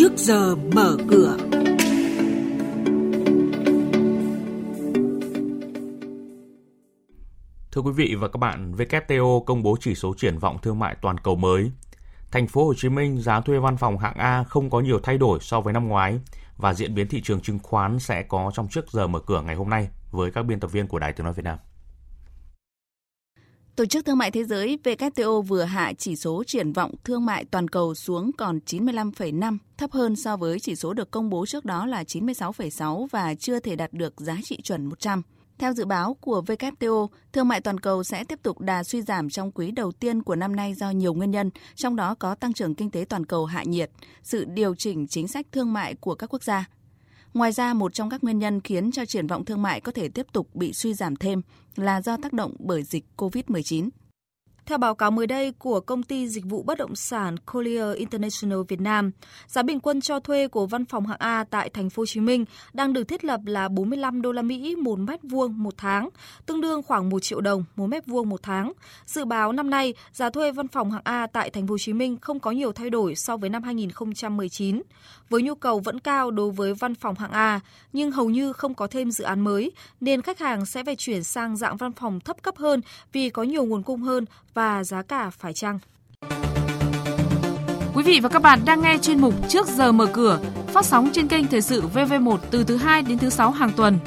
trước giờ mở cửa. Thưa quý vị và các bạn, WTO công bố chỉ số triển vọng thương mại toàn cầu mới. Thành phố Hồ Chí Minh giá thuê văn phòng hạng A không có nhiều thay đổi so với năm ngoái và diễn biến thị trường chứng khoán sẽ có trong trước giờ mở cửa ngày hôm nay với các biên tập viên của Đài Tiếng nói Việt Nam. Tổ chức Thương mại Thế giới WTO vừa hạ chỉ số triển vọng thương mại toàn cầu xuống còn 95,5, thấp hơn so với chỉ số được công bố trước đó là 96,6 và chưa thể đạt được giá trị chuẩn 100. Theo dự báo của WTO, thương mại toàn cầu sẽ tiếp tục đà suy giảm trong quý đầu tiên của năm nay do nhiều nguyên nhân, trong đó có tăng trưởng kinh tế toàn cầu hạ nhiệt, sự điều chỉnh chính sách thương mại của các quốc gia. Ngoài ra, một trong các nguyên nhân khiến cho triển vọng thương mại có thể tiếp tục bị suy giảm thêm là do tác động bởi dịch COVID-19. Theo báo cáo mới đây của công ty dịch vụ bất động sản Collier International Việt Nam, giá bình quân cho thuê của văn phòng hạng A tại thành phố Hồ Chí Minh đang được thiết lập là 45 đô la Mỹ một mét vuông một tháng, tương đương khoảng 1 triệu đồng một mét vuông một tháng. Dự báo năm nay, giá thuê văn phòng hạng A tại thành phố Hồ Chí Minh không có nhiều thay đổi so với năm 2019. Với nhu cầu vẫn cao đối với văn phòng hạng A, nhưng hầu như không có thêm dự án mới, nên khách hàng sẽ phải chuyển sang dạng văn phòng thấp cấp hơn vì có nhiều nguồn cung hơn và giá cả phải chăng. Quý vị và các bạn đang nghe chuyên mục Trước giờ mở cửa, phát sóng trên kênh Thời sự VV1 từ thứ 2 đến thứ 6 hàng tuần.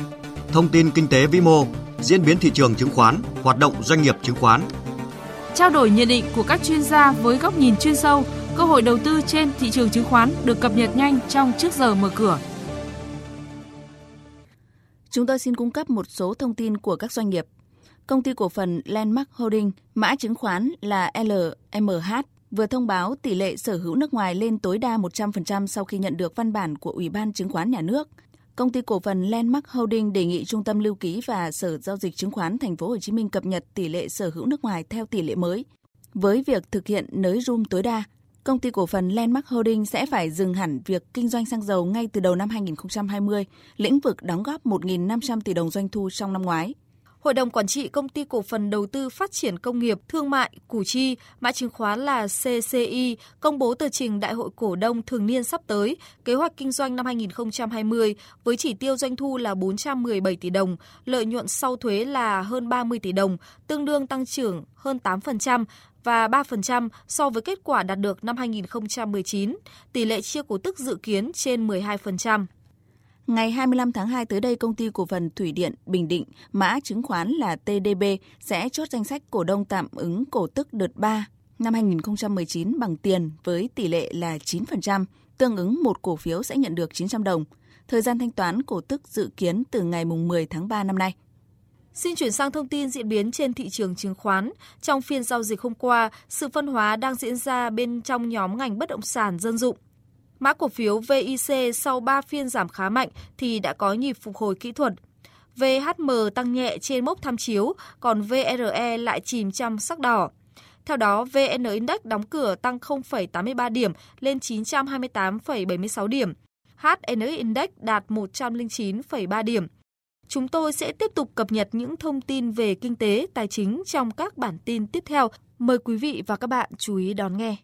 Thông tin kinh tế vĩ mô, diễn biến thị trường chứng khoán, hoạt động doanh nghiệp chứng khoán. Trao đổi nhận định của các chuyên gia với góc nhìn chuyên sâu, cơ hội đầu tư trên thị trường chứng khoán được cập nhật nhanh trong Trước giờ mở cửa. Chúng tôi xin cung cấp một số thông tin của các doanh nghiệp công ty cổ phần Landmark Holding, mã chứng khoán là LMH, vừa thông báo tỷ lệ sở hữu nước ngoài lên tối đa 100% sau khi nhận được văn bản của Ủy ban Chứng khoán Nhà nước. Công ty cổ phần Landmark Holding đề nghị Trung tâm Lưu ký và Sở giao dịch chứng khoán Thành phố Hồ Chí Minh cập nhật tỷ lệ sở hữu nước ngoài theo tỷ lệ mới. Với việc thực hiện nới room tối đa, công ty cổ phần Landmark Holding sẽ phải dừng hẳn việc kinh doanh xăng dầu ngay từ đầu năm 2020, lĩnh vực đóng góp 1.500 tỷ đồng doanh thu trong năm ngoái. Hội đồng Quản trị Công ty Cổ phần Đầu tư Phát triển Công nghiệp Thương mại Củ Chi, mã chứng khoán là CCI, công bố tờ trình Đại hội Cổ đông thường niên sắp tới, kế hoạch kinh doanh năm 2020 với chỉ tiêu doanh thu là 417 tỷ đồng, lợi nhuận sau thuế là hơn 30 tỷ đồng, tương đương tăng trưởng hơn 8% và 3% so với kết quả đạt được năm 2019, tỷ lệ chia cổ tức dự kiến trên 12%. Ngày 25 tháng 2 tới đây, công ty cổ phần Thủy điện Bình Định, mã chứng khoán là TDB sẽ chốt danh sách cổ đông tạm ứng cổ tức đợt 3 năm 2019 bằng tiền với tỷ lệ là 9%, tương ứng một cổ phiếu sẽ nhận được 900 đồng. Thời gian thanh toán cổ tức dự kiến từ ngày 10 tháng 3 năm nay. Xin chuyển sang thông tin diễn biến trên thị trường chứng khoán. Trong phiên giao dịch hôm qua, sự phân hóa đang diễn ra bên trong nhóm ngành bất động sản dân dụng. Mã cổ phiếu VIC sau 3 phiên giảm khá mạnh thì đã có nhịp phục hồi kỹ thuật. VHM tăng nhẹ trên mốc tham chiếu, còn VRE lại chìm trong sắc đỏ. Theo đó, VN Index đóng cửa tăng 0,83 điểm lên 928,76 điểm. HN-Index đạt 109,3 điểm. Chúng tôi sẽ tiếp tục cập nhật những thông tin về kinh tế, tài chính trong các bản tin tiếp theo. Mời quý vị và các bạn chú ý đón nghe.